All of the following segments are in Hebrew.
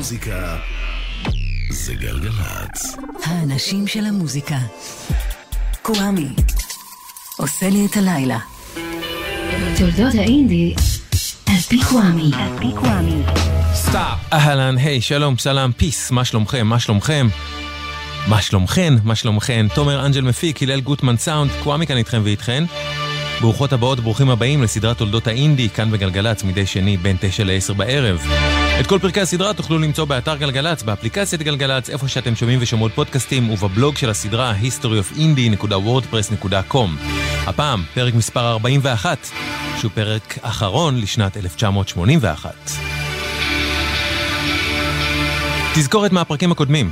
המוזיקה זה גלגלצ. האנשים של המוזיקה. קוואמי. עושה לי את הלילה. תולדות האינדי, על פי קוואמי. 'Sup. אהלן, היי, שלום, סלאם, peace, מה שלומכם, מה שלומכם? מה שלומכן, מה שלומכן? תומר אנג'ל מפיק, הלל גוטמן סאונד, קוואמי כאן איתכם ואיתכן. ברוכות הבאות, ברוכים הבאים לסדרת תולדות האינדי, כאן בגלגלצ, מדי שני בין 9 ל-10 בערב. את כל פרקי הסדרה תוכלו למצוא באתר גלגלצ, באפליקציית גלגלצ, איפה שאתם שומעים ושומעות פודקאסטים, ובבלוג של הסדרה historyofindie.wordpress.com. הפעם, פרק מספר 41, שהוא פרק אחרון לשנת 1981. תזכורת מהפרקים הקודמים.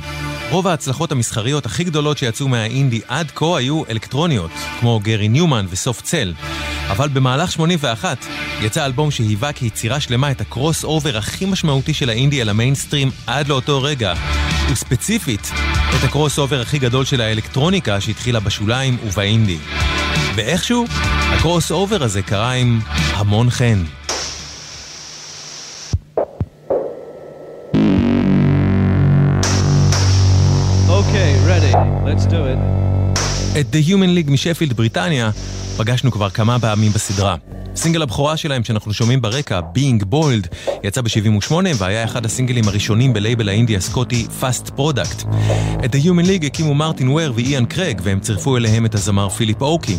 רוב ההצלחות המסחריות הכי גדולות שיצאו מהאינדי עד כה היו אלקטרוניות, כמו גרי ניומן וסוף צל. אבל במהלך 81 יצא אלבום שהיווה כיצירה שלמה את ה crossover הכי משמעותי של האינדי אל המיינסטרים עד לאותו רגע, וספציפית את ה crossover הכי גדול של האלקטרוניקה שהתחילה בשוליים ובאינדי. ואיכשהו, ה crossover הזה קרה עם המון חן. את The Human League משפילד, בריטניה, פגשנו כבר כמה פעמים בסדרה. סינגל הבכורה שלהם שאנחנו שומעים ברקע, Being Boiled, יצא ב-78 והיה אחד הסינגלים הראשונים בלייבל האינדי הסקוטי Fast Product. את The Human League הקימו מרטין וויר ואיאן קרג והם צירפו אליהם את הזמר פיליפ אוקי.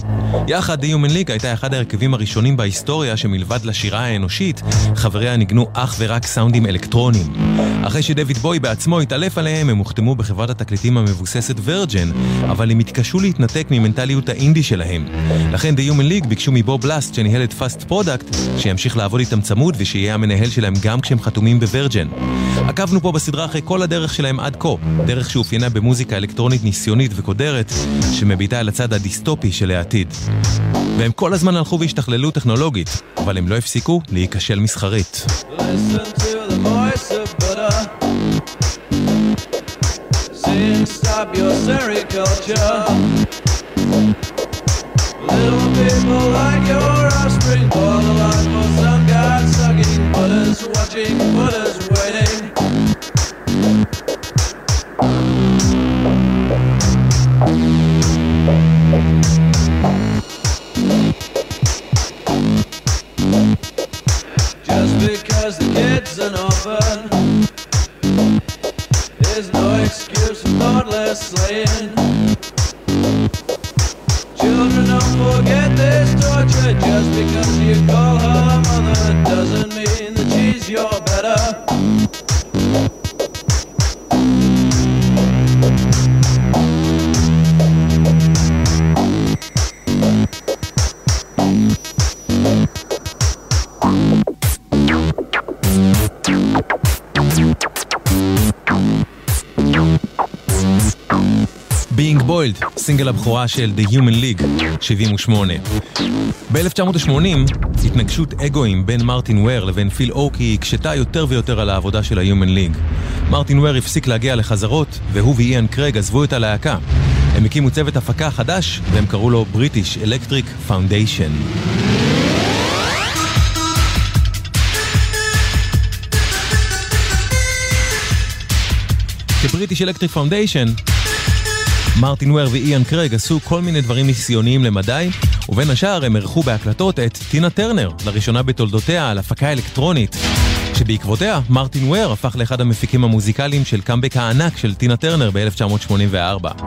יחד The Human League הייתה אחד ההרכבים הראשונים בהיסטוריה שמלבד לשירה האנושית, חבריה ניגנו אך ורק סאונדים אלקטרונים. אחרי שדויד בוי בעצמו התעלף עליהם, הם הוחתמו בחברת התקליטים המבוססת ורג'ן, אבל הם התקשו להתנתק ממנטליות האינדי שלהם. לכן The Human League ביקשו מבוב לאסט שניהל את Fast Product, שימשיך לעבוד איתם צמוד ושיהיה המנהל שלהם גם כשהם חתומים ב Virgin. עקבנו פה בסדרה אחרי כל הדרך שלהם עד כה, דרך שאופיינה במוזיקה אלקטרונית ניסיונית וקודרת, שמביטה על הצד הדיסטופי של העתיד. והם כל הזמן הלכו והשתכללו טכנולוגית, אבל הם לא הפסיקו להיכשל מסחרית. Stop your sericulture. Little people like your offspring for some god sucking Buddha's watching, Buddha's waiting. Just because the kid's an orphan is no excuse for thoughtless slaying. Children, don't forget this torture. Just because you call her mother doesn't mean that she's your better. Being Boiled, סינגל הבכורה של The Human League, 78. ב-1980, התנגשות אגואים בין מרטין וויר לבין פיל אוקי הקשתה יותר ויותר על העבודה של ה-Human League. מרטין וויר הפסיק להגיע לחזרות, והוא ואיאן קרג עזבו את הלהקה. הם הקימו צוות הפקה חדש, והם קראו לו British Electric Foundation. כ British Electric Foundation, מרטין וויר ואיאן קרג עשו כל מיני דברים ניסיוניים למדי, ובין השאר הם אירחו בהקלטות את טינה טרנר, לראשונה בתולדותיה על הפקה אלקטרונית, שבעקבותיה מרטין וויר הפך לאחד המפיקים המוזיקליים של קאמבק הענק של טינה טרנר ב-1984.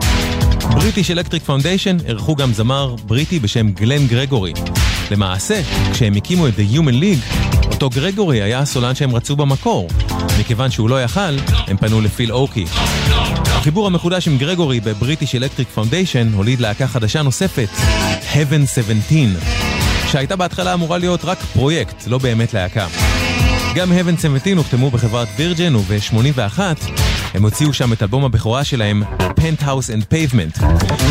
British Electric Foundation אירחו גם זמר בריטי בשם גלן גרגורי. למעשה, כשהם הקימו את The Human League, אותו גרגורי היה הסולן שהם רצו במקור. מכיוון שהוא לא יכל, הם פנו לפיל אוקי. החיבור המחודש עם גרגורי ב British Electric Foundation הוליד להקה חדשה נוספת, Heaven 17, שהייתה בהתחלה אמורה להיות רק פרויקט, לא באמת להקה. גם Heaven 17 הוחתמו בחברת Virgin וב-81 הם הוציאו שם את אלבום הבכורה שלהם, Penthouse and Pavement.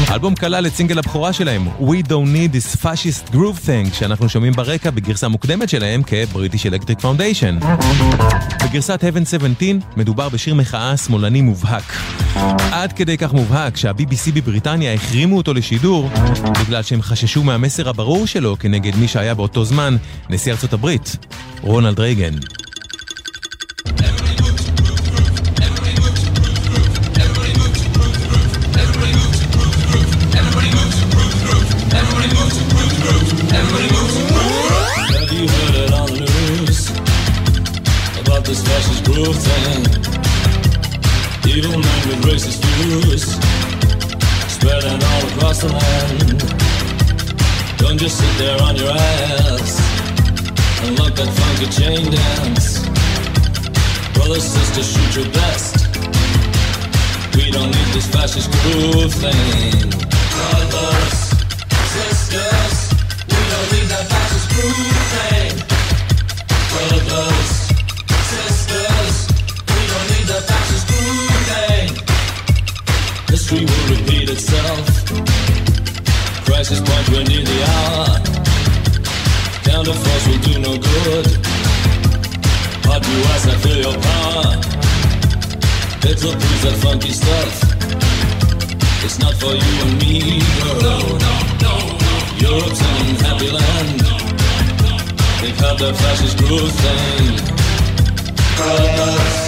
האלבום כלל את סינגל הבכורה שלהם, We Don't Need This Fascist Groove Thing, שאנחנו שומעים ברקע בגרסה מוקדמת שלהם כ British Electric Foundation. בגרסת Heaven 17 מדובר בשיר מחאה שמאלני מובהק. עד כדי כך מובהק שה-BBC בבריטניה החרימו אותו לשידור בגלל שהם חששו מהמסר הברור שלו כנגד מי שהיה באותו זמן נשיא ארצות הברית, רונלד רייגן. This fascist groove thing Evil men with racist views, spreading all across the land. Don't just sit there on your ass and look that funky chain dance. Brothers, sisters, shoot your best. We don't need this fascist groove thing. Brothers, sisters, we don't need that fascist groove thing. Brothers, History will repeat itself. Crisis point, we're near the hour. Counter force will do no good. Hot you as I feel your power. Hitler proves that funky stuff. It's not for you and me, girl. No, no, no, no. Europe's an unhappy land. They've had their fascist groove thing. Brothers,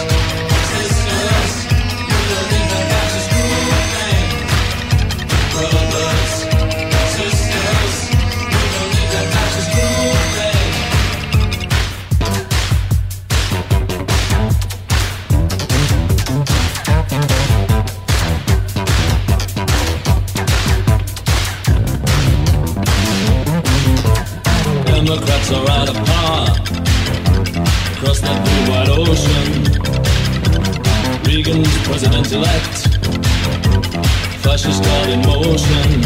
Reagan's president elect, fascist God in motion.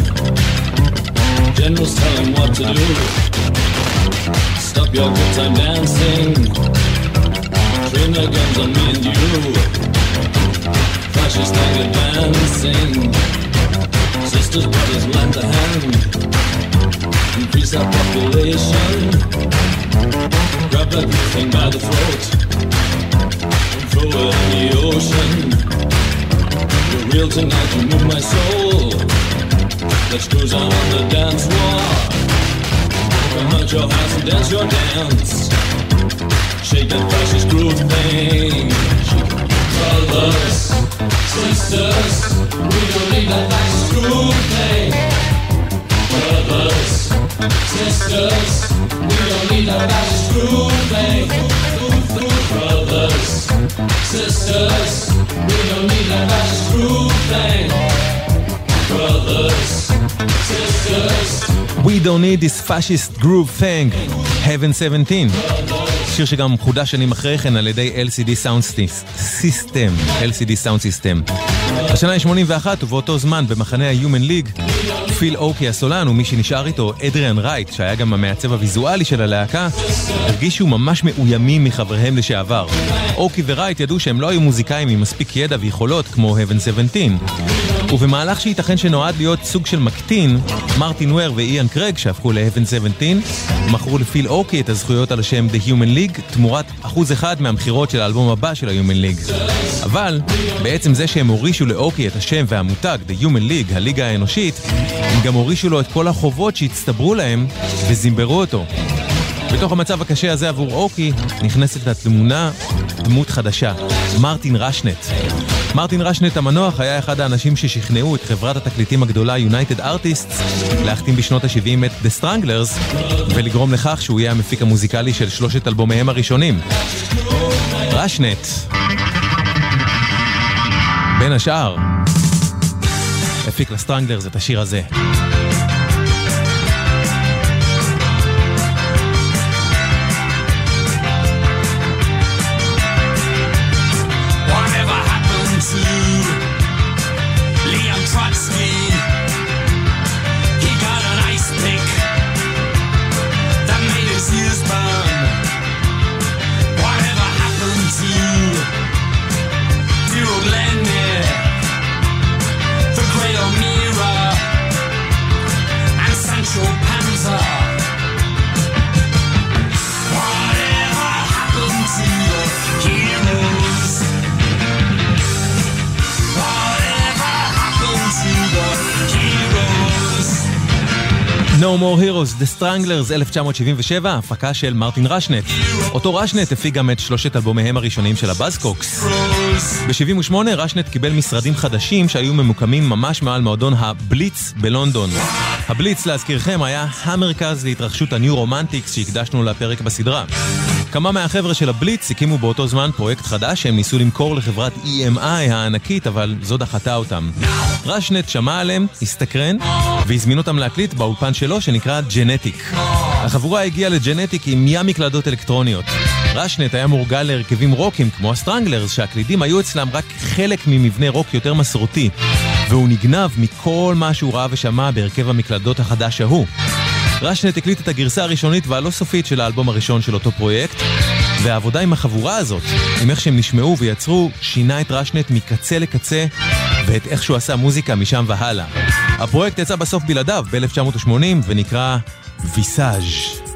Generals tell him what to do. Stop your good time dancing. Train their guns on me and you. Fascist thing advancing. Sisters, brothers, lend a hand increase our population. Grab that thing by the throat throw in the ocean. You're real tonight, you move my soul. Let's cruise on the dance floor. Come out your house and dance your dance. Shake that fascist groove thing. Brothers, sisters, we don't need that fascist groove thing. Brothers, sisters, we don't need a fascist groove thing. Sisters, we don't need a fascist groove thing. Brothers, sisters. We don't need this fascist groove thing, Heaven 17. שיר שגם חודש שנים אחרי כן על ידי LCD Sound System, LCD Sound System. השנה היא 81 ובאותו זמן במחנה ה-Human League, פיל אוקי הסולן ומי שנשאר איתו, אדריאן רייט, שהיה גם המעצב הוויזואלי של הלהקה, הרגישו ממש מאוימים מחבריהם לשעבר. אוקי ורייט ידעו שהם לא היו מוזיקאים עם מספיק ידע ויכולות כמו Heaven 17. ובמהלך שייתכן שנועד להיות סוג של מקטין, מרטין וויר ואיאן קרג שהפכו ל-Heaven 17, מכרו לפיל אוקי את הזכויות על השם The Human League תמורת אחוז אחד מהמכירות של האלבום הבא של ה-Human League. אבל בעצם זה שהם הורישו לאוקי את השם והמותג The Human League, הליגה האנושית, הם גם הורישו לו את כל החובות שהצטברו להם וזימברו אותו. בתוך המצב הקשה הזה עבור אוקי נכנסת לתמונה דמות חדשה, מרטין רשנט. מרטין רשנט המנוח היה אחד האנשים ששכנעו את חברת התקליטים הגדולה United Artists להחתים בשנות ה-70 את The Stranglers ולגרום לכך שהוא יהיה המפיק המוזיקלי של שלושת אלבומיהם הראשונים. רשנט, בין השאר, הפיק לסטרנגלרס את השיר הזה. More Heroes, The Stranglers, 1977, הפקה של מרטין רשנט. אותו רשנט הפיק גם את שלושת אלבומיהם הראשונים של ה Buzzcocks. ב-78 רשנט קיבל משרדים חדשים שהיו ממוקמים ממש מעל מועדון הבליץ בלונדון. הבליץ, להזכירכם, היה המרכז להתרחשות ה New Romantics שהקדשנו לפרק בסדרה. כמה מהחבר'ה של הבליץ הקימו באותו זמן פרויקט חדש שהם ניסו למכור לחברת EMI הענקית, אבל זו דחתה אותם. רשנט שמע עליהם, הסתקרן, והזמין אותם להקליט באולפן שלו שנקרא Genetic. החבורה הגיעה ל Genetic עם ים מקלדות אלקטרוניות. רשנט היה מורגל להרכבים רוקיים כמו ה Stranglers, שהקלידים היו אצלם רק חלק ממבנה רוק יותר מסורתי, והוא נגנב מכל מה שהוא ראה ושמע בהרכב המקלדות החדש ההוא. רשנט הקליט את הגרסה הראשונית והלא סופית של האלבום הראשון של אותו פרויקט, והעבודה עם החבורה הזאת, עם איך שהם נשמעו ויצרו, שינה את רשנט מקצה לקצה, ואת איך שהוא עשה מוזיקה משם והלאה. הפרויקט יצא בסוף בלעדיו ב-1980 ונקרא ויסאז'.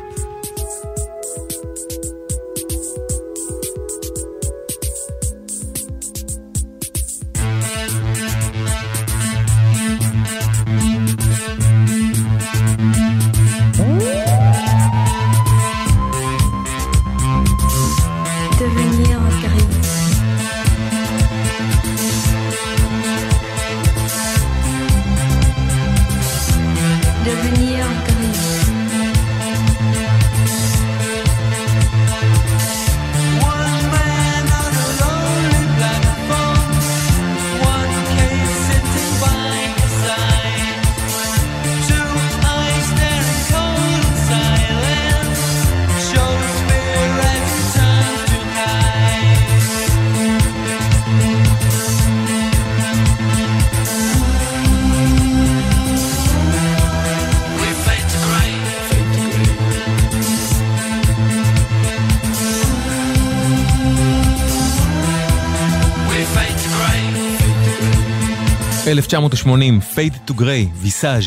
1980, Fade to Grey, Visage.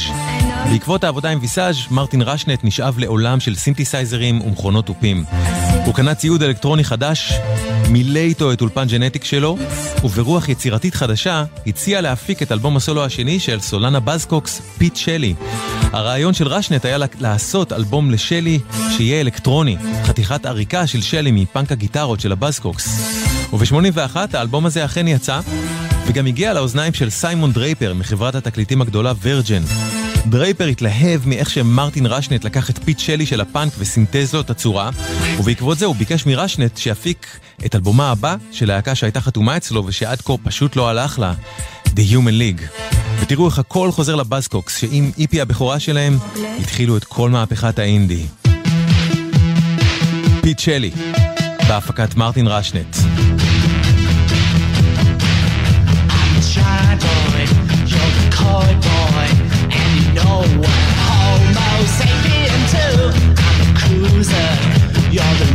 בעקבות העבודה עם Visage, מרטין רשנט נשאב לעולם של סינתסייזרים ומכונות תופים. הוא קנה ציוד אלקטרוני חדש, מילא איתו את אולפן Genetic שלו, וברוח יצירתית חדשה, הציע להפיק את אלבום הסולו השני של סולן ה Buzzcocks, פיט שלי. הרעיון של רשנט היה לעשות אלבום לשלי שיהיה אלקטרוני, חתיכת עריקה של שלי מפאנק הגיטרות של ה Buzzcocks. וב-81 האלבום הזה אכן יצא, וגם הגיע לאוזניים של סיימון דרייפר מחברת התקליטים הגדולה Virgin. דרייפר התלהב מאיך שמרטין רשנט לקח את פיט שלי של הפאנק וסינתז לו את הצורה, ובעקבות זה הוא ביקש מרשנט שיפיק את אלבומה הבא של להקה שהייתה חתומה אצלו ושעד כה פשוט לא הלך לה, The Human League. ותראו איך הכל חוזר ל Buzzcocks, שעם EP הבכורה שלהם התחילו את כל מהפכת האינדי. פיט שלי, בהפקת מרטין רשנט. boy, boy, and you know? Homo sapien too. I'm cruiser. You're the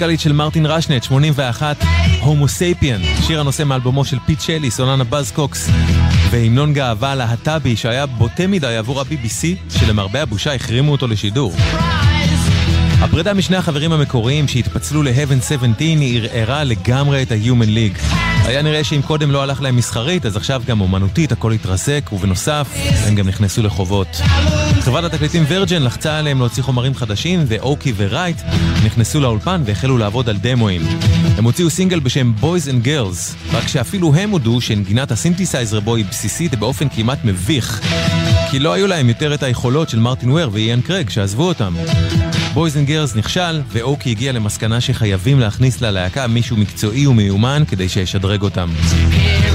הפקה מוזיקלית של מרטין רשנט, 81, Homosapien, שיר הנושא מאלבומו של פיט שלי, סולנה Buzzcocks, והמנון גאווה להט"בי שהיה בוטה מדי עבור ה-BBC, שלמרבה הבושה החרימו אותו לשידור. הפרידה משני החברים המקוריים שהתפצלו ל-Heaven 17 ערערה לגמרי את ה-Human League. היה נראה שאם קודם לא הלך להם מסחרית, אז עכשיו גם אומנותית הכל התרסק, ובנוסף, הם גם נכנסו לחובות. חברת התקליטים Virgin לחצה עליהם להוציא חומרים חדשים, ואוקי ורייט נכנסו לאולפן והחלו לעבוד על דמואים. הם הוציאו סינגל בשם Boys and Girls, רק שאפילו הם הודו שנגינת הסינתסייזר בו היא בסיסית באופן כמעט מביך. כי לא היו להם יותר את היכולות של מרטין וויר ואיאן קרג שעזבו אותם. Boys and Girls נכשל, ואוקי הגיע למסקנה שחייבים להכניס ללהקה מישהו מקצועי ומיומן כדי שישדרג אותם.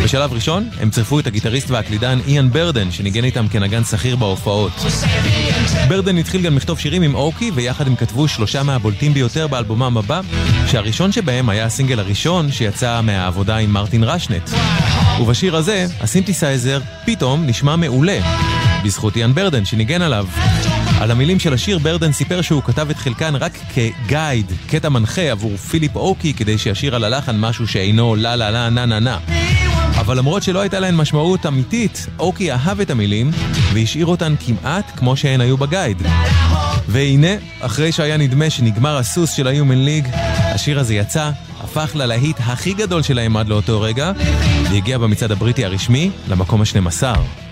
בשלב ראשון, הם צירפו את הגיטריסט והקלידן איאן ברדן, שניגן איתם כנגן שכיר בהופעות. ברדן התחיל גם לכתוב שירים עם אוקי, ויחד הם כתבו שלושה מהבולטים ביותר באלבומם הבא, שהראשון שבהם היה הסינגל הראשון שיצא מהעבודה עם מרטין רשנט. ובשיר הזה, הסינתסייזר פתאום נשמע מעולה, בזכות איאן ברדן שניגן עליו. על המילים של השיר ברדן סיפר שהוא כתב את חלקן רק כ guide, קטע מנחה עבור פיליפ אוקי כדי שישיר על הלחן משהו שאינו לה לה לה נה נה נה. אבל למרות שלא הייתה להן משמעות אמיתית, אוקי אהב את המילים והשאיר אותן כמעט כמו שהן היו בגייד. והנה, אחרי שהיה נדמה שנגמר הסוס של ה-Human League, השיר הזה יצא, הפך ללהיט הכי גדול שלהם עד לאותו רגע, והגיע במצעד הבריטי הרשמי למקום ה-12.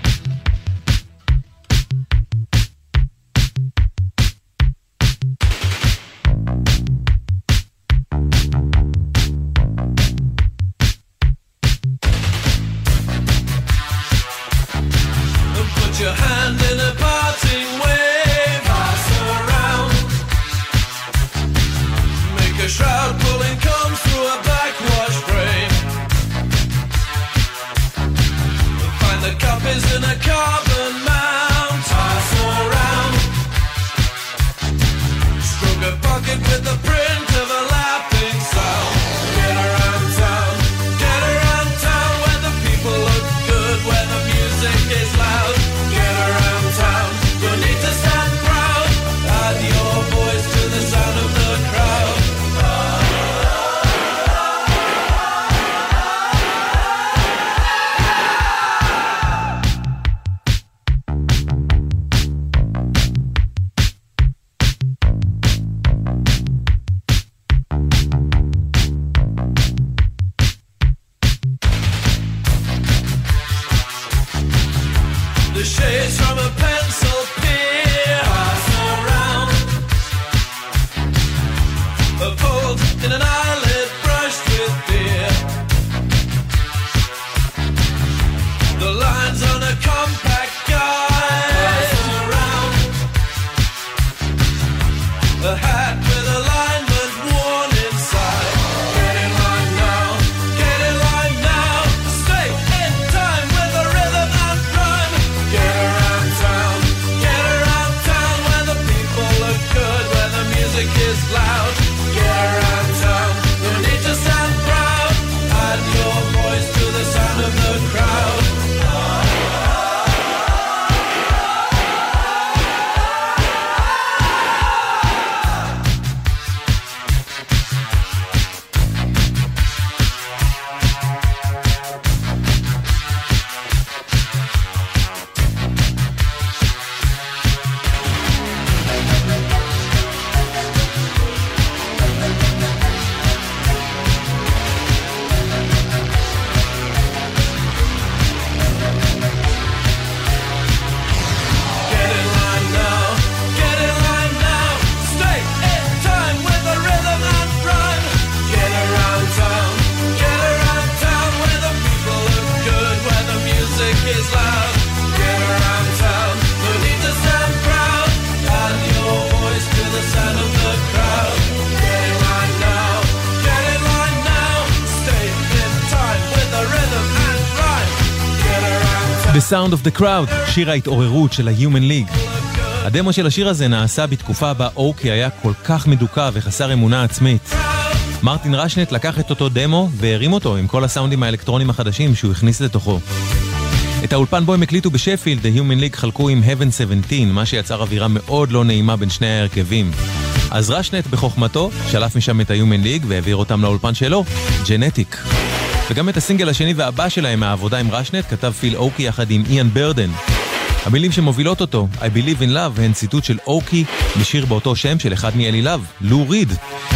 The shades from a pencil Sound of the Crowd, שיר ההתעוררות של ה-Human League. הדמו של השיר הזה נעשה בתקופה בה אורקי היה כל כך מדוכא וחסר אמונה עצמית. מרטין רשנט לקח את אותו דמו והרים אותו עם כל הסאונדים האלקטרונים החדשים שהוא הכניס לתוכו. את האולפן בו הם הקליטו בשפילד, The Human League חלקו עם Heaven 17, מה שיצר אווירה מאוד לא נעימה בין שני ההרכבים. אז רשנט בחוכמתו שלף משם את ה-Human League והעביר אותם לאולפן שלו, ג'נטיק. וגם את הסינגל השני והבא שלהם מהעבודה עם רשנט כתב פיל אוקי יחד עם איאן ברדן. המילים שמובילות אותו, I Believe in Love, הן ציטוט של אוקי משיר באותו שם של אחד מאליליו, לו ריד.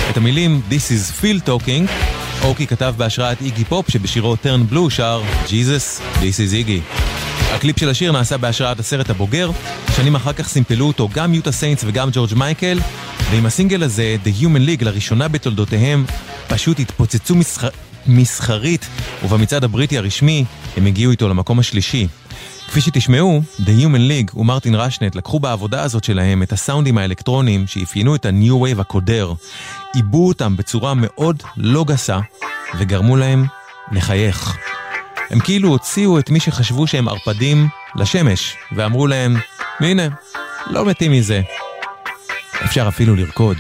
את המילים This is Phil Talking אוקי כתב בהשראת איגי פופ שבשירו Turn Blue שר Jesus, This is איגי. הקליפ של השיר נעשה בהשראת הסרט הבוגר, שנים אחר כך סימפלו אותו גם Utah Saints וגם ג'ורג' מייקל, ועם הסינגל הזה, The Human League, לראשונה בתולדותיהם, פשוט התפוצצו מסח... מסחרית, ובמצעד הבריטי הרשמי הם הגיעו איתו למקום השלישי. כפי שתשמעו, The Human League ומרטין רשנט לקחו בעבודה הזאת שלהם את הסאונדים האלקטרוניים שאפיינו את ה-New Wave הקודר, עיבו אותם בצורה מאוד לא גסה, וגרמו להם לחייך. הם כאילו הוציאו את מי שחשבו שהם ערפדים לשמש, ואמרו להם, הנה, לא מתים מזה. אפשר אפילו לרקוד.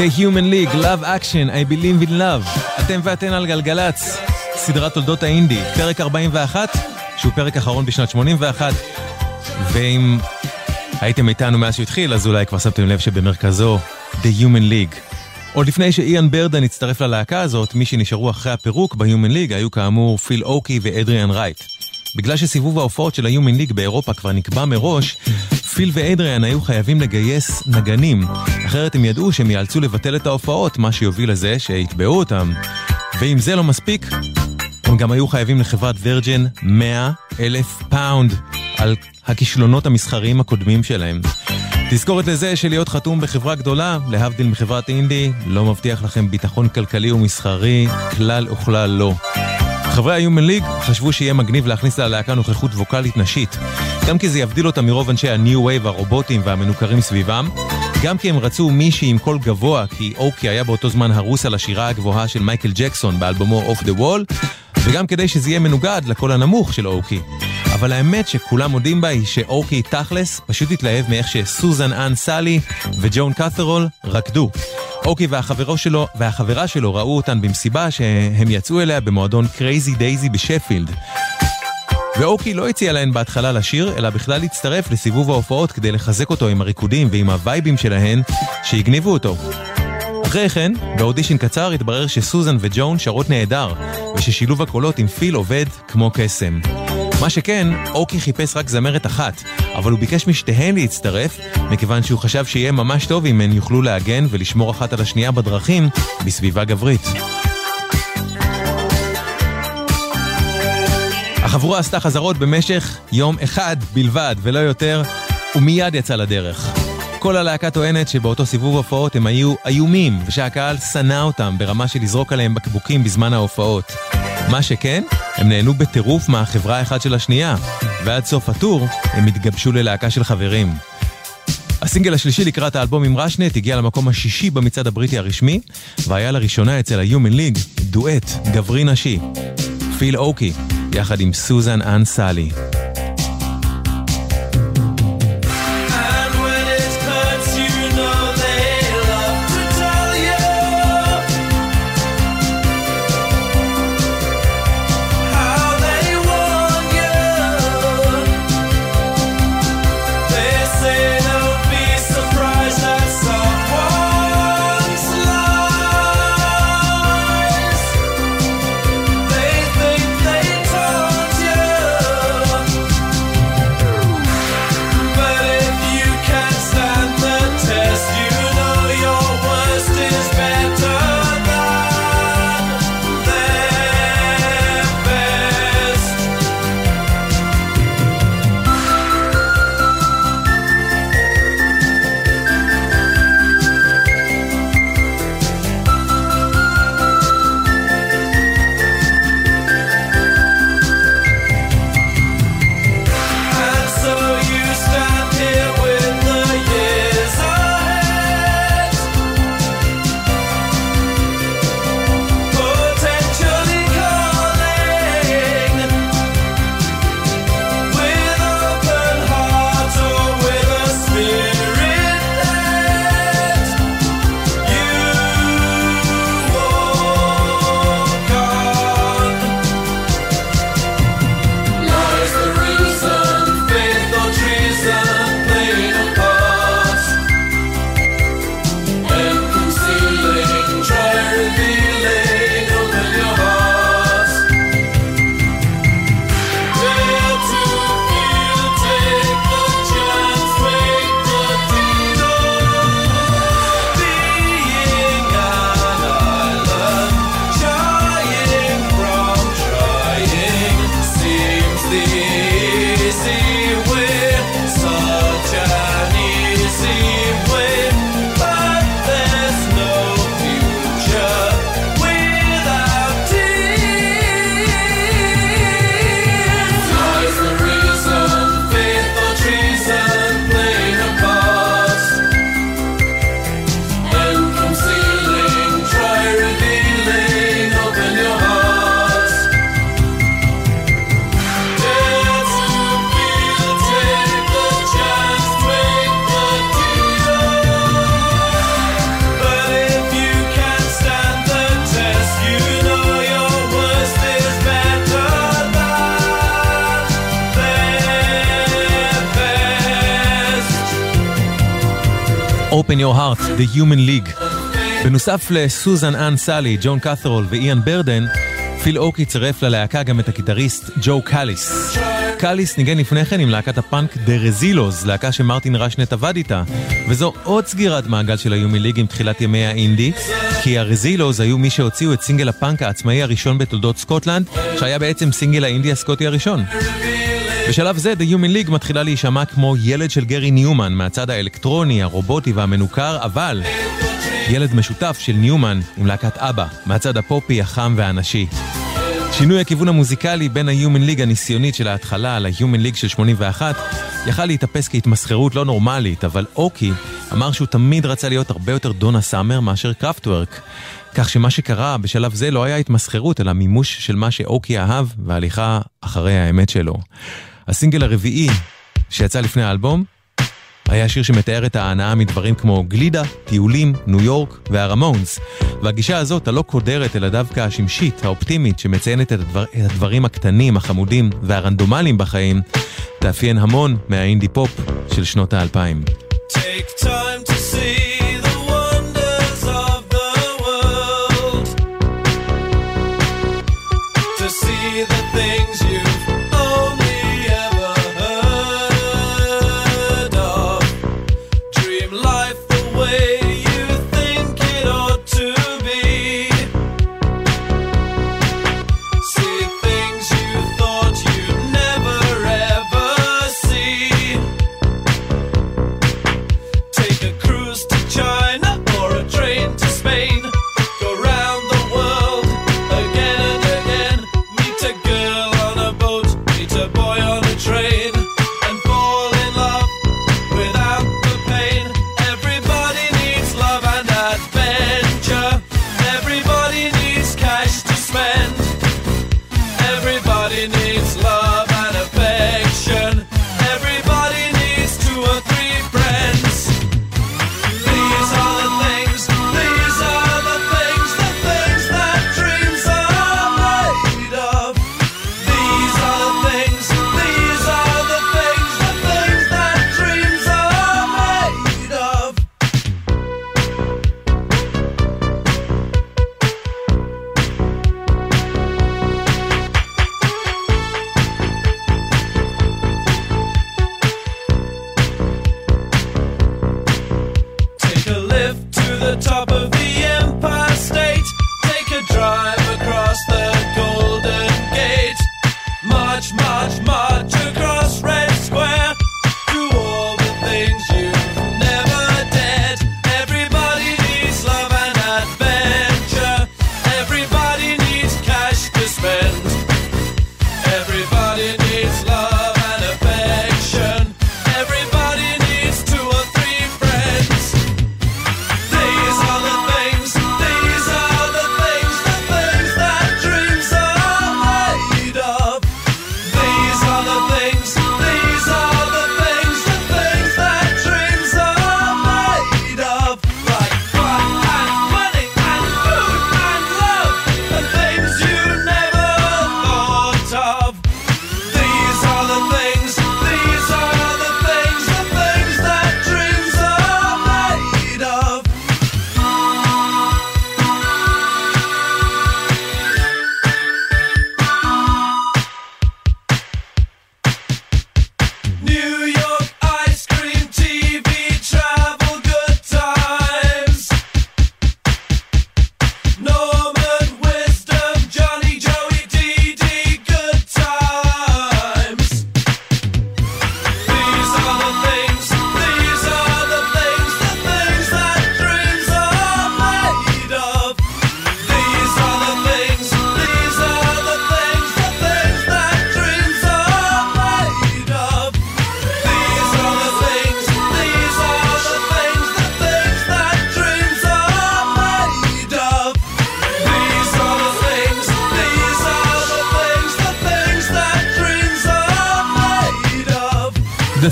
The Human League, Love Action, I Believe in Love. אתם ואתן על גלגלצ, סדרת תולדות האינדי, פרק 41, שהוא פרק אחרון בשנת 81, ואם הייתם איתנו מאז שהוא התחיל, אז אולי כבר שמתם לב שבמרכזו The Human League. עוד לפני שאיאן ברדן הצטרף ללהקה הזאת, מי שנשארו אחרי הפירוק ב-Human League היו כאמור פיל אוקי ואדריאן רייט. בגלל שסיבוב ההופעות של ה-Human League באירופה כבר נקבע מראש, פיל ואדריאן היו חייבים לגייס נגנים, אחרת הם ידעו שהם ייאלצו לבטל את ההופעות, מה שיוביל לזה שיתבעו אותם. ואם זה לא מספיק, הם גם היו חייבים לחברת Virgin 100 אלף פאונד על הכישלונות המסחריים הקודמים שלהם. תזכורת לזה שלהיות חתום בחברה גדולה, להבדיל מחברת אינדי, לא מבטיח לכם ביטחון כלכלי ומסחרי, כלל וכלל לא. חברי ה-Human League חשבו שיהיה מגניב להכניס ללהקה נוכחות ווקאלית נשית. גם כי זה יבדיל אותם מרוב אנשי ה-New Wave הרובוטים והמנוכרים סביבם, גם כי הם רצו מישהי עם קול גבוה, כי אוקי היה באותו זמן הרוס על השירה הגבוהה של מייקל ג'קסון באלבומו Off the Wall, וגם כדי שזה יהיה מנוגד לקול הנמוך של אוקי. אבל האמת שכולם מודים בה היא שאוקי תכלס פשוט התלהב מאיך שסוזן אנ סאלי וג'ון קת'רול רקדו. אוקי והחברו שלו, והחברה שלו ראו אותן במסיבה שהם יצאו אליה במועדון Crazy Daisy בשפילד. ואוקי לא הציע להן בהתחלה לשיר, אלא בכלל להצטרף לסיבוב ההופעות כדי לחזק אותו עם הריקודים ועם הווייבים שלהן שהגניבו אותו. אחרי כן, באודישן קצר התברר שסוזן וג'ון שרות נהדר, וששילוב הקולות עם פיל עובד כמו קסם. מה שכן, אוקי חיפש רק זמרת אחת, אבל הוא ביקש משתיהן להצטרף, מכיוון שהוא חשב שיהיה ממש טוב אם הן יוכלו להגן ולשמור אחת על השנייה בדרכים בסביבה גברית. החבורה עשתה חזרות במשך יום אחד בלבד, ולא יותר, ומיד יצא לדרך. כל הלהקה טוענת שבאותו סיבוב הופעות הם היו איומים, ושהקהל שנא אותם ברמה של לזרוק עליהם בקבוקים בזמן ההופעות. מה שכן, הם נהנו בטירוף מהחברה האחד של השנייה, ועד סוף הטור הם התגבשו ללהקה של חברים. הסינגל השלישי לקראת האלבום עם רשנט הגיע למקום השישי במצעד הבריטי הרשמי, והיה לראשונה אצל ה-Human League דואט גברי נשי. פיל אוקי, יחד עם סוזן אנ סאלי. Open Your Heart, The Human League. בנוסף לסוזן אנ סאלי, ג'ון קת'רול ואיאן ברדן, פיל אוקי צירף ללהקה גם את הגיטריסט ג'ו קאליס. קאליס ניגן לפני כן עם להקת הפאנק The Rezillos, להקה שמרטין רשנט עבד איתה, וזו עוד סגירת מעגל של היומי ליג עם תחילת ימי האינדי, כי ה Rezillos היו מי שהוציאו את סינגל הפאנק העצמאי הראשון בתולדות סקוטלנד, שהיה בעצם סינגל האינדי הסקוטי הראשון. בשלב זה, The Human League מתחילה להישמע כמו ילד של גרי ניומן, מהצד האלקטרוני, הרובוטי והמנוכר, אבל ילד משותף של ניומן עם להקת אבא, מהצד הפופי, החם והנשי. שינוי הכיוון המוזיקלי בין ה-Human League הניסיונית של ההתחלה ל-Human League של 81 יכל להתאפס כהתמסחרות לא נורמלית, אבל אוקי אמר שהוא תמיד רצה להיות הרבה יותר דונה סאמר מאשר קראפטוורק. כך שמה שקרה בשלב זה לא היה התמסחרות, אלא מימוש של מה שאוקי אהב והליכה אחרי האמת שלו. הסינגל הרביעי שיצא לפני האלבום היה שיר שמתאר את ההנאה מדברים כמו גלידה, טיולים, ניו יורק והרמונס. והגישה הזאת, הלא קודרת, אלא דווקא השמשית, האופטימית, שמציינת את, הדבר, את הדברים הקטנים, החמודים והרנדומליים בחיים, תאפיין המון מהאינדי פופ של שנות האלפיים. Take time to see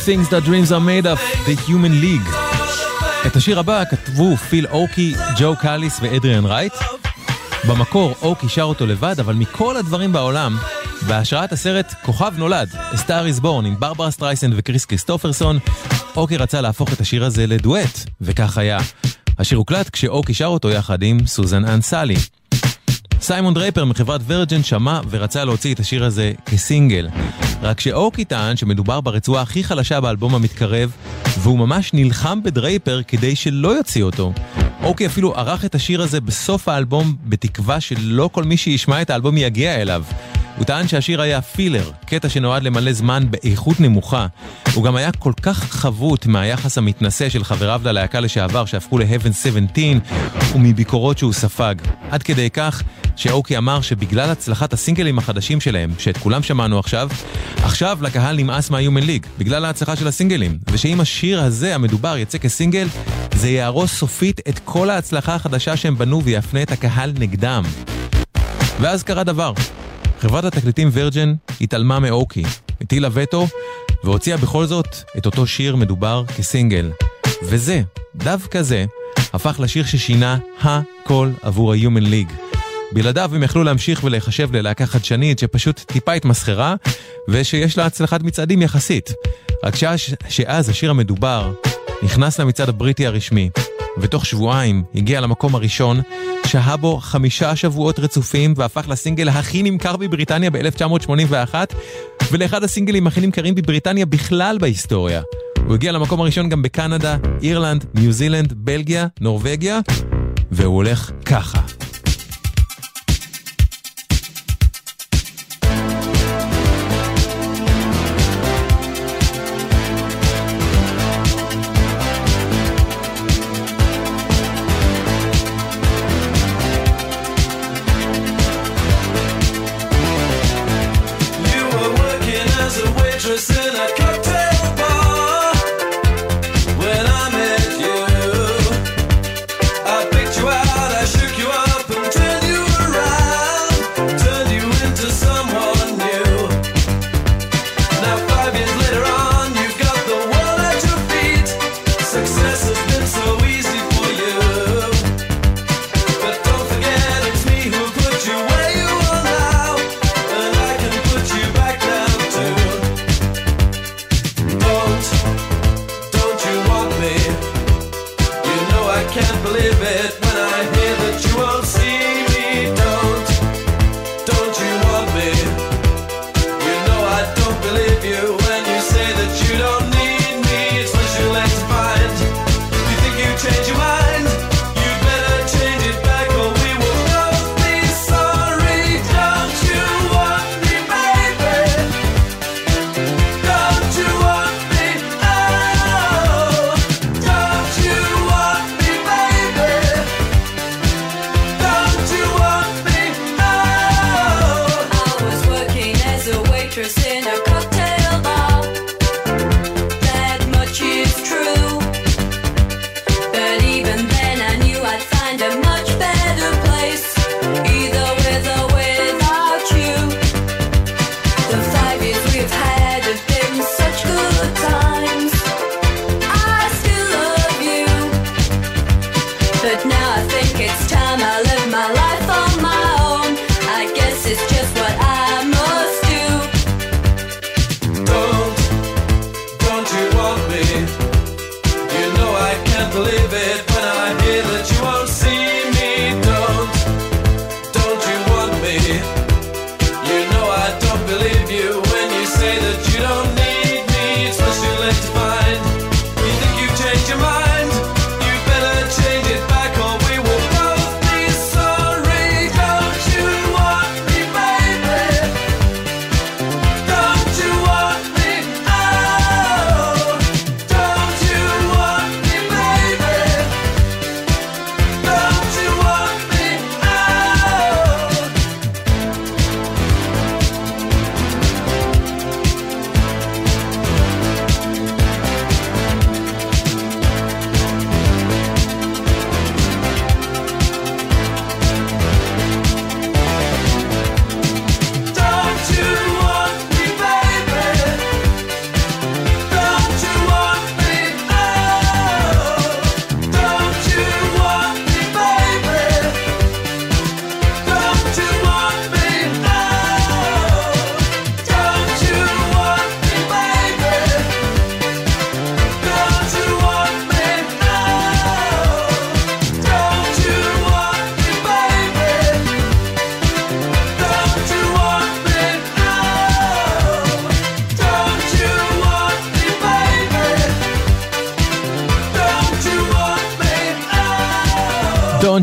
Things That Dreams Are Made of, The Human League. את השיר הבא כתבו פיל אוקי, ג'ו קאליס ואדריאן רייט. במקור אוקי שר אותו לבד, אבל מכל הדברים בעולם, בהשראת הסרט כוכב נולד, Star is Born עם ברברה סטרייסנד וקריס קריסטופרסון, אוקי רצה להפוך את השיר הזה לדואט, וכך היה. השיר הוקלט כשאוקי שר אותו יחד עם סוזן אנסלי. סיימון דרייפר מחברת Virgin שמע ורצה להוציא את השיר הזה כסינגל. רק שאוקי טען שמדובר ברצועה הכי חלשה באלבום המתקרב, והוא ממש נלחם בדרייפר כדי שלא יוציא אותו. אוקי אפילו ערך את השיר הזה בסוף האלבום בתקווה שלא כל מי שישמע את האלבום יגיע אליו. הוא טען שהשיר היה פילר, קטע שנועד למלא זמן באיכות נמוכה. הוא גם היה כל כך חבוט מהיחס המתנשא של חבריו ללהקה לשעבר שהפכו ל-Heaven 17 ומביקורות שהוא ספג. עד כדי כך שאוקי אמר שבגלל הצלחת הסינגלים החדשים שלהם, שאת כולם שמענו עכשיו, עכשיו לקהל נמאס מה-Human League, בגלל ההצלחה של הסינגלים, ושאם השיר הזה המדובר יצא כסינגל, זה יהרוס סופית את כל ההצלחה החדשה שהם בנו ויפנה את הקהל נגדם. ואז קרה דבר. חברת התקליטים וירג'ן התעלמה מאוקי, הטילה וטו, והוציאה בכל זאת את אותו שיר מדובר כסינגל. וזה, דווקא זה, הפך לשיר ששינה הכל עבור ה-Human League. בלעדיו הם יכלו להמשיך ולהיחשב ללהקה חדשנית שפשוט טיפה התמסחרה, ושיש לה הצלחת מצעדים יחסית. רק שאז השיר המדובר נכנס למצעד הבריטי הרשמי, ותוך שבועיים הגיע למקום הראשון, שהה בו חמישה שבועות רצופים והפך לסינגל הכי נמכר בבריטניה ב-1981, ולאחד הסינגלים הכי נמכרים בבריטניה בכלל בהיסטוריה. הוא הגיע למקום הראשון גם בקנדה, אירלנד, ניו זילנד, בלגיה, נורבגיה, והוא הולך ככה. Dangereuse la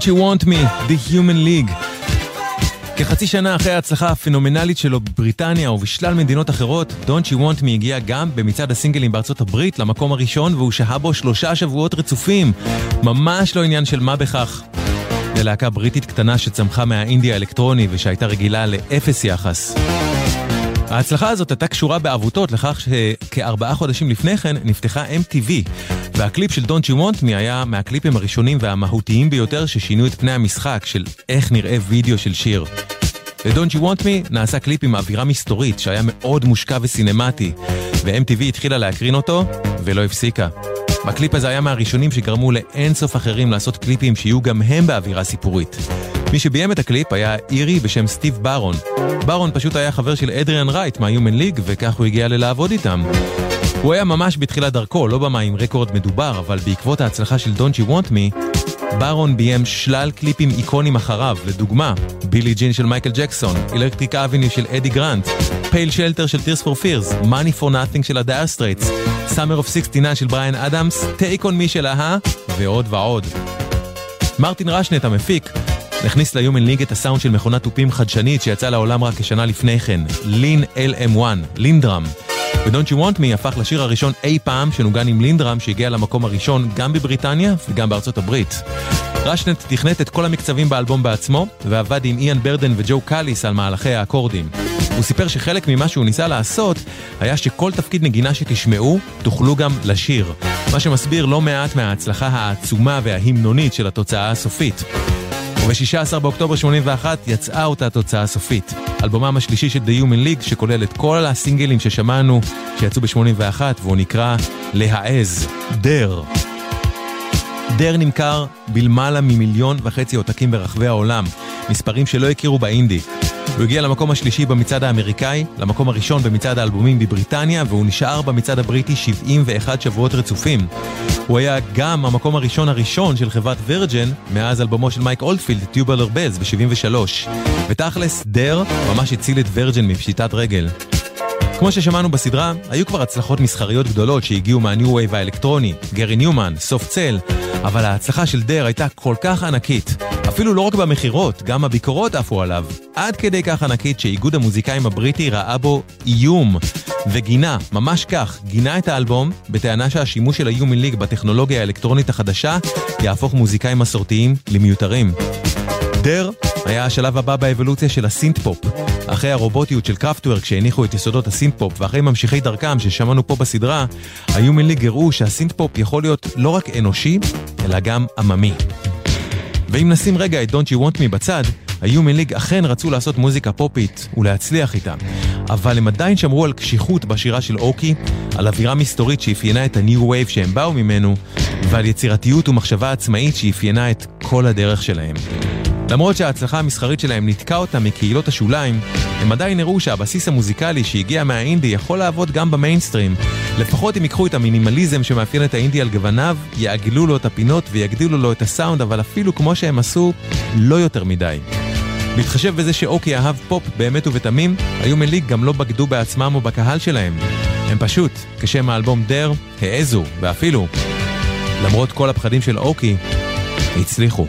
Don't You Want Me, The Human League. כחצי שנה אחרי ההצלחה הפנומנלית שלו בבריטניה ובשלל מדינות אחרות, Don't You Want Me הגיע גם במצעד הסינגלים בארצות הברית למקום הראשון והוא שהה בו שלושה שבועות רצופים. ממש לא עניין של מה בכך. ללהקה בריטית קטנה שצמחה מהאינדי האלקטרוני ושהייתה רגילה לאפס יחס. ההצלחה הזאת הייתה קשורה בעבותות לכך שכארבעה חודשים לפני כן נפתחה MTV, והקליפ של Don't You Want Me היה מהקליפים הראשונים והמהותיים ביותר ששינו את פני המשחק של איך נראה וידאו של שיר. ל-Don't You Want Me נעשה קליפ עם אווירה מסתורית שהיה מאוד מושקע וסינמטי, ו-MTV התחילה להקרין אותו ולא הפסיקה. הקליפ הזה היה מהראשונים שגרמו לאינסוף אחרים לעשות קליפים שיהיו גם הם באווירה סיפורית. מי שביים את הקליפ היה אירי בשם סטיב ברון. ברון פשוט היה חבר של אדריאן רייט מה-Human League וכך הוא הגיע ללעבוד איתם. הוא היה ממש בתחילת דרכו, לא במאי עם רקורד מדובר, אבל בעקבות ההצלחה של Don't You Want Me, ברון ביים שלל קליפים איקוניים אחריו, לדוגמה, Billie Jean של מייקל ג'קסון, Electric Avenue של אדי גרנט, Pale Shelter של Tears for Fears, Money for Nothing של ה Dire Straits, Summer of 69 של בריאן אדמס, Take on Me של a-ha, ועוד ועוד. מרטין רשנט המפיק, הכניס ל-Human League את הסאונד של מכונת תופים חדשנית שיצאה לעולם רק כשנה לפני כן, Linn LM1, לינדרם. ו-Don't You Want Me הפך לשיר הראשון אי פעם שנוגן עם לינדרם שהגיע למקום הראשון גם בבריטניה וגם בארצות הברית. רשנט תכנת את כל המקצבים באלבום בעצמו, ועבד עם איאן ברדן וג'ו קאליס על מהלכי האקורדים. הוא סיפר שחלק ממה שהוא ניסה לעשות, היה שכל תפקיד נגינה שתשמעו, תוכלו גם לשיר. מה שמסביר לא מעט מההצלחה העצומה וההמנונית של התוצאה הסופית. וב-16 באוקטובר 81 יצאה אותה התוצאה הסופית. אלבומם השלישי של The Human League שכולל את כל הסינגלים ששמענו שיצאו ב-81 והוא נקרא להעז, דר. דר נמכר בלמעלה ממיליון וחצי עותקים ברחבי העולם, מספרים שלא הכירו באינדי. הוא הגיע למקום השלישי במצעד האמריקאי, למקום הראשון במצעד האלבומים בבריטניה, והוא נשאר במצעד הבריטי 71 שבועות רצופים. הוא היה גם המקום הראשון הראשון של חברת וירג'ן, מאז אלבומו של מייק אולדפילד, טיובלר בלז, ב-73. ותכלס, Dare ממש הציל את Virgin מפשיטת רגל. כמו ששמענו בסדרה, היו כבר הצלחות מסחריות גדולות שהגיעו מה New Wave האלקטרוני, גרי ניומן, Soft Cell, אבל ההצלחה של Dare הייתה כל כך ענקית, אפילו לא רק במכירות, גם הביקורות עפו עליו, עד כדי כך ענקית שאיגוד המוזיקאים הבריטי ראה בו איום, וגינה, ממש כך, גינה את האלבום, בטענה שהשימוש של ה-Human League בטכנולוגיה האלקטרונית החדשה יהפוך מוזיקאים מסורתיים למיותרים. Dare היה השלב הבא באבולוציה של הסינט-פופ. אחרי הרובוטיות של Kraftwerk שהניחו את יסודות הסינט-פופ ואחרי ממשיכי דרכם ששמענו פה בסדרה, League הראו שהסינט-פופ יכול להיות לא רק אנושי, אלא גם עממי. ואם נשים רגע את Don't You Want Me בצד, ה-Human League אכן רצו לעשות מוזיקה פופית ולהצליח איתה. אבל הם עדיין שמרו על קשיחות בשירה של אוקי, על אווירה מסתורית שאפיינה את ה-New Wave שהם באו ממנו, ועל יצירתיות ומחשבה עצמאית שאפיינה את כל הדרך שלהם. למרות שההצלחה המסחרית שלהם ניתקה אותם מקהילות השוליים, הם עדיין הראו שהבסיס המוזיקלי שהגיע מהאינדי יכול לעבוד גם במיינסטרים. לפחות אם ייקחו את המינימליזם שמאפיין את האינדי על גווניו, יעגלו לו את הפינות ויגדילו לו את הסאונד, אבל אפילו כמו שהם עשו, לא יותר מדי. בהתחשב בזה שאוקי אהב פופ באמת ובתמים, היו מליג גם לא בגדו בעצמם או בקהל שלהם. הם פשוט, כשם האלבום דר, העזו, ואפילו, למרות כל הפחדים של אוקי, הצליחו.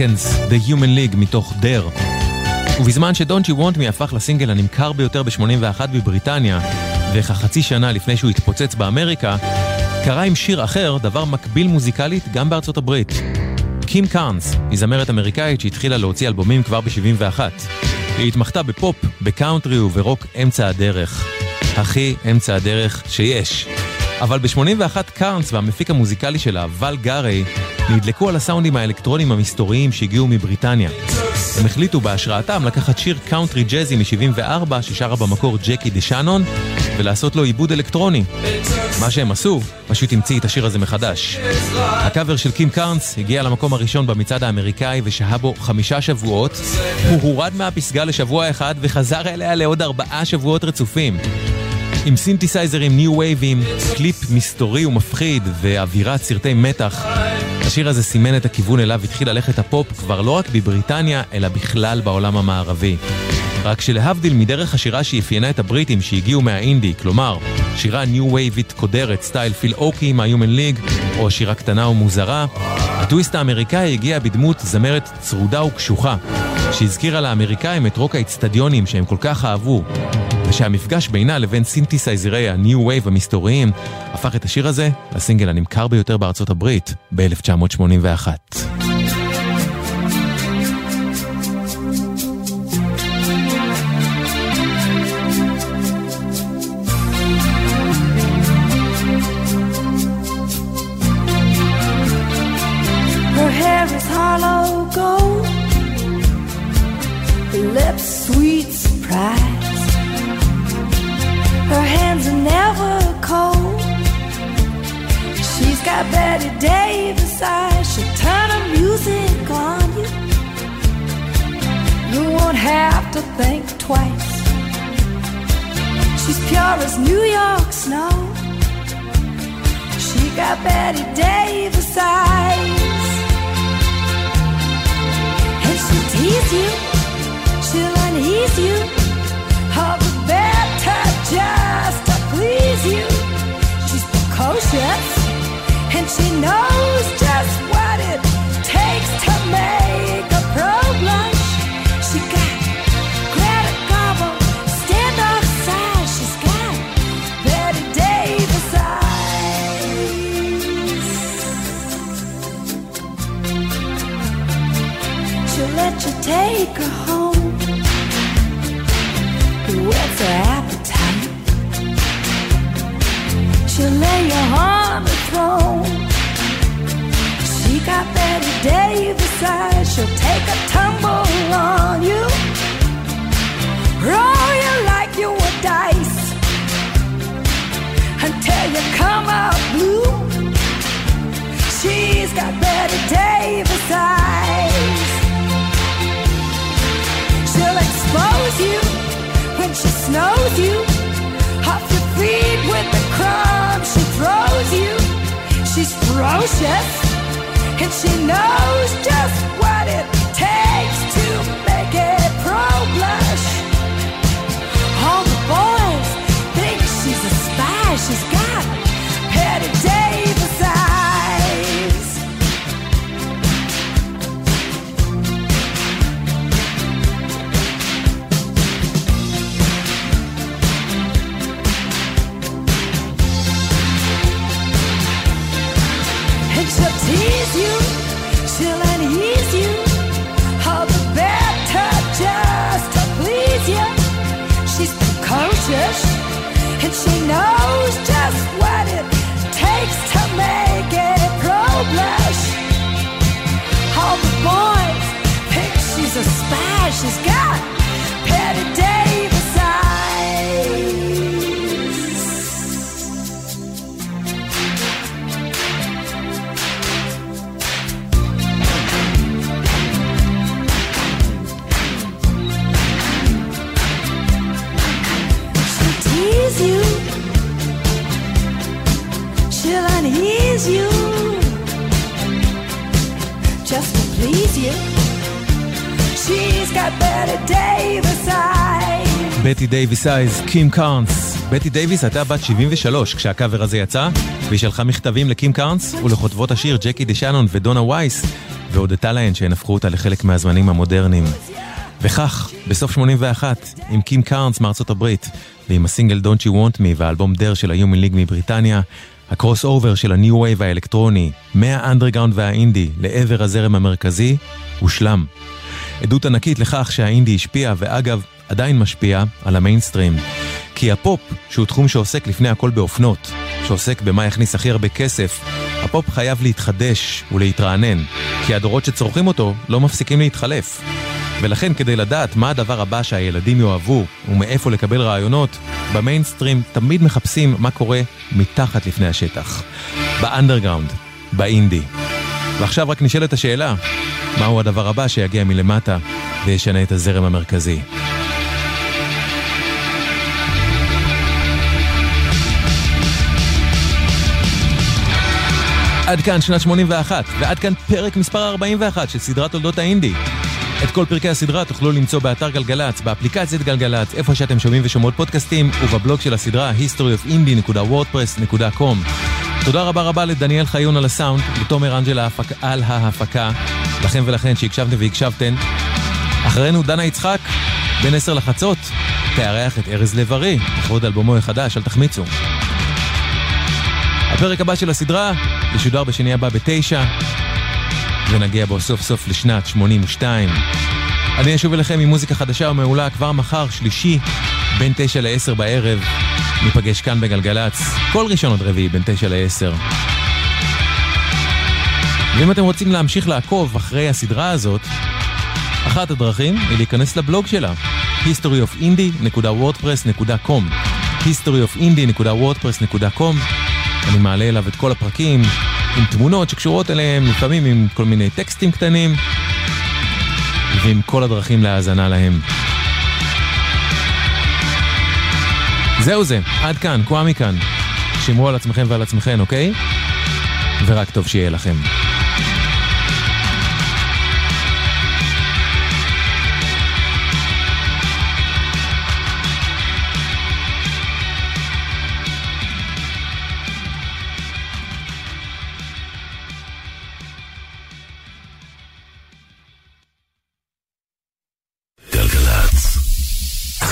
Seconds, The Human League מתוך Dare. ובזמן ש-Don't You Want Me הפך לסינגל הנמכר ביותר ב-81 בבריטניה, וכחצי שנה לפני שהוא התפוצץ באמריקה, קרה עם שיר אחר דבר מקביל מוזיקלית גם בארצות הברית. קים קארנס היא זמרת אמריקאית שהתחילה להוציא אלבומים כבר ב-71. היא התמחתה בפופ, בקאונטרי וברוק אמצע הדרך. הכי אמצע הדרך שיש. אבל ב-81 קארנס והמפיק המוזיקלי שלה, ול גארי, נדלקו על הסאונדים האלקטרונים המסתוריים שהגיעו מבריטניה. הם החליטו בהשראתם לקחת שיר קאונטרי ג'אזי מ-74 ששרה במקור ג'קי דה שנון ולעשות לו עיבוד אלקטרוני. מה שהם עשו, פשוט המציא את השיר הזה מחדש. הקאבר של קים קארנס הגיע למקום הראשון במצעד האמריקאי ושהה בו חמישה שבועות. הוא הורד מהפסגה לשבוע אחד וחזר אליה לעוד ארבעה שבועות רצופים. עם סינתסייזרים ניו וייבים, קליפ מסתורי ומפחיד ואווירת סרטי מתח. השיר הזה סימן את הכיוון אליו התחיל ללכת הפופ כבר לא רק בבריטניה, אלא בכלל בעולם המערבי. רק שלהבדיל מדרך השירה שאפיינה את הבריטים שהגיעו מהאינדי, כלומר, שירה ניו וייבית קודרת סטייל פיל אוקי מה-Human League, או שירה קטנה ומוזרה, הטוויסט האמריקאי הגיע בדמות זמרת צרודה וקשוחה, שהזכירה לאמריקאים את רוק האצטדיונים שהם כל כך אהבו, ושהמפגש בינה לבין סינתסייזרי ה New Wave המסתוריים הפך את השיר הזה לסינגל הנמכר ביותר בארצות הברית ב-1981. Twice. She's pure as New York snow. She got Betty Davis eyes. And she'll tease you, she'll unease you. All the better just to please you. She's precocious, and she knows just what it takes to make a pro blush. Davis Eyes, קים קארנס. בטי דייוויס הייתה בת 73 כשהקאבר הזה יצא, והיא שלחה מכתבים לקים קארנס ולכותבות השיר ג'קי דה שנון ודונה וייס, והודתה להן שהן הפכו אותה לחלק מהזמנים המודרניים. וכך, בסוף 81, עם קים קארנס מארצות הברית, ועם הסינגל Don't You Want Me והאלבום Dare של ה-Human League מבריטניה, ה crossover של ה-New Wave האלקטרוני, מהאנדרגאונד והאינדי לעבר הזרם המרכזי, הושלם. עדות ענקית לכך שהאינדי השפיע, ואגב, עדיין משפיע, על המיינסטרים. כי הפופ, שהוא תחום שעוסק לפני הכל באופנות, שעוסק במה יכניס הכי הרבה כסף, הפופ חייב להתחדש ולהתרענן, כי הדורות שצורכים אותו לא מפסיקים להתחלף. ולכן כדי לדעת מה הדבר הבא שהילדים יאהבו ומאיפה לקבל רעיונות, במיינסטרים תמיד מחפשים מה קורה מתחת לפני השטח. באנדרגראונד, באינדי. ועכשיו רק נשאלת השאלה, מהו הדבר הבא שיגיע מלמטה וישנה את הזרם המרכזי? עד כאן שנת 81, ועד כאן פרק מספר 41 של סדרת תולדות האינדי. את כל פרקי הסדרה תוכלו למצוא באתר גלגלצ, באפליקציית גלגלצ, איפה שאתם שומעים ושומעות פודקאסטים, ובבלוג של הסדרה historyofindie.wordpress.com. תודה רבה רבה לדניאל חיון על הסאונד, לתומר אנג'ל ההפק... על ההפקה, לכם ולכן שהקשבתם והקשבתן. אחרינו דנה יצחק, בין עשר לחצות, תארח את ארז לב-ארי, לכבוד אלבומו החדש, אל תחמיצו. הפרק הבא של הסדרה ישודר בשני הבא בתשע, ונגיע בו סוף סוף לשנת 82. אני אשוב אליכם עם מוזיקה חדשה ומעולה כבר מחר, שלישי, בין תשע לעשר בערב. ניפגש כאן בגלגלצ, כל ראשון עד רביעי, בין תשע לעשר. ואם אתם רוצים להמשיך לעקוב אחרי הסדרה הזאת, אחת הדרכים היא להיכנס לבלוג שלה, historyofindie.wordpress.com historyofindie.wordpress.com אני מעלה אליו את כל הפרקים עם תמונות שקשורות אליהם, לפעמים עם כל מיני טקסטים קטנים ועם כל הדרכים להאזנה להם. זהו זה, עד כאן, קוואמי כאן. שמרו על עצמכם ועל עצמכם, אוקיי? ורק טוב שיהיה לכם.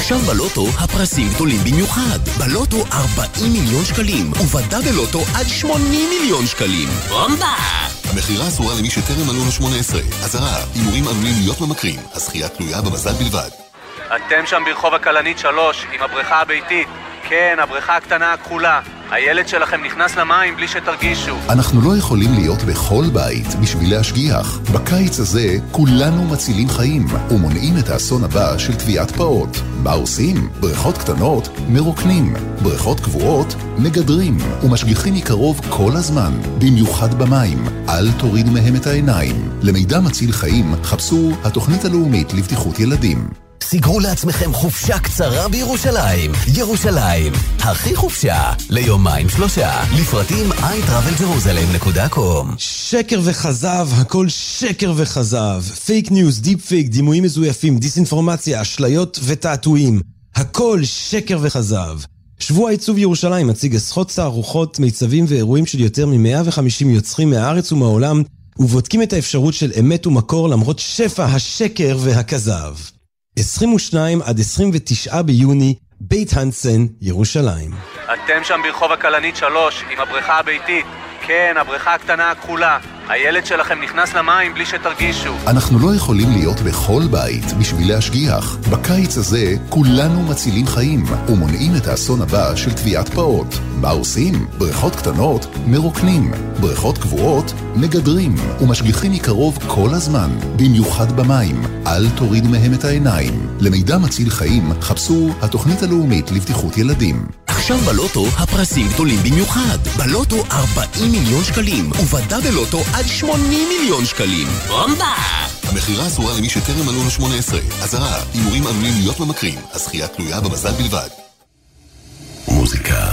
עכשיו בלוטו הפרסים גדולים במיוחד. בלוטו 40 מיליון שקלים, ובדה בלוטו עד 80 מיליון שקלים. בומבה! המכירה אסורה למי שטרם מלאו לו 18. אזהרה, הימורים עלולים להיות ממכרים. הזכייה תלויה במזל בלבד. אתם שם ברחוב הכלנית 3, עם הבריכה הביתית. כן, הבריכה הקטנה הכחולה. הילד שלכם נכנס למים בלי שתרגישו. אנחנו לא יכולים להיות בכל בית בשביל להשגיח. בקיץ הזה כולנו מצילים חיים ומונעים את האסון הבא של טביעת פעוט. מה עושים? בריכות קטנות מרוקנים, בריכות קבועות מגדרים ומשגיחים מקרוב כל הזמן, במיוחד במים. אל תורידו מהם את העיניים. למידע מציל חיים חפשו התוכנית הלאומית לבטיחות ילדים. סגרו לעצמכם חופשה קצרה בירושלים. ירושלים, הכי חופשה, ליומיים שלושה. לפרטים iTravelJerusalem.com שקר וכזב, הכל שקר וכזב. פייק ניוז, דיפ פייק, דימויים מזויפים, דיסאינפורמציה, אשליות ותעתועים. הכל שקר וכזב. שבוע עיצוב ירושלים מציג עשרות תערוכות, מיצבים ואירועים של יותר מ-150 יוצרים מהארץ ומהעולם, ובודקים את האפשרות של אמת ומקור למרות שפע השקר והכזב. 22 עד 29 ביוני, בית הנסן, ירושלים. אתם שם ברחוב הכלנית 3, עם הבריכה הביתית. כן, הבריכה הקטנה הכחולה. הילד שלכם נכנס למים בלי שתרגישו. אנחנו לא יכולים להיות בכל בית בשביל להשגיח. בקיץ הזה כולנו מצילים חיים ומונעים את האסון הבא של טביעת פעוט. מה עושים? בריכות קטנות מרוקנים, בריכות קבועות מגדרים ומשגיחים מקרוב כל הזמן, במיוחד במים. אל תורידו מהם את העיניים. למידע מציל חיים חפשו התוכנית הלאומית לבטיחות ילדים. עכשיו בלוטו הפרסים גדולים במיוחד. בלוטו 40 מיליון שקלים, ובדה בלוטו עד 80 מיליון שקלים. בומבה! המכירה אסורה למי שטרם מלאו לו 18. אזהרה, הימורים עלולים להיות ממכרים. הזכייה תלויה במזל בלבד. מוזיקה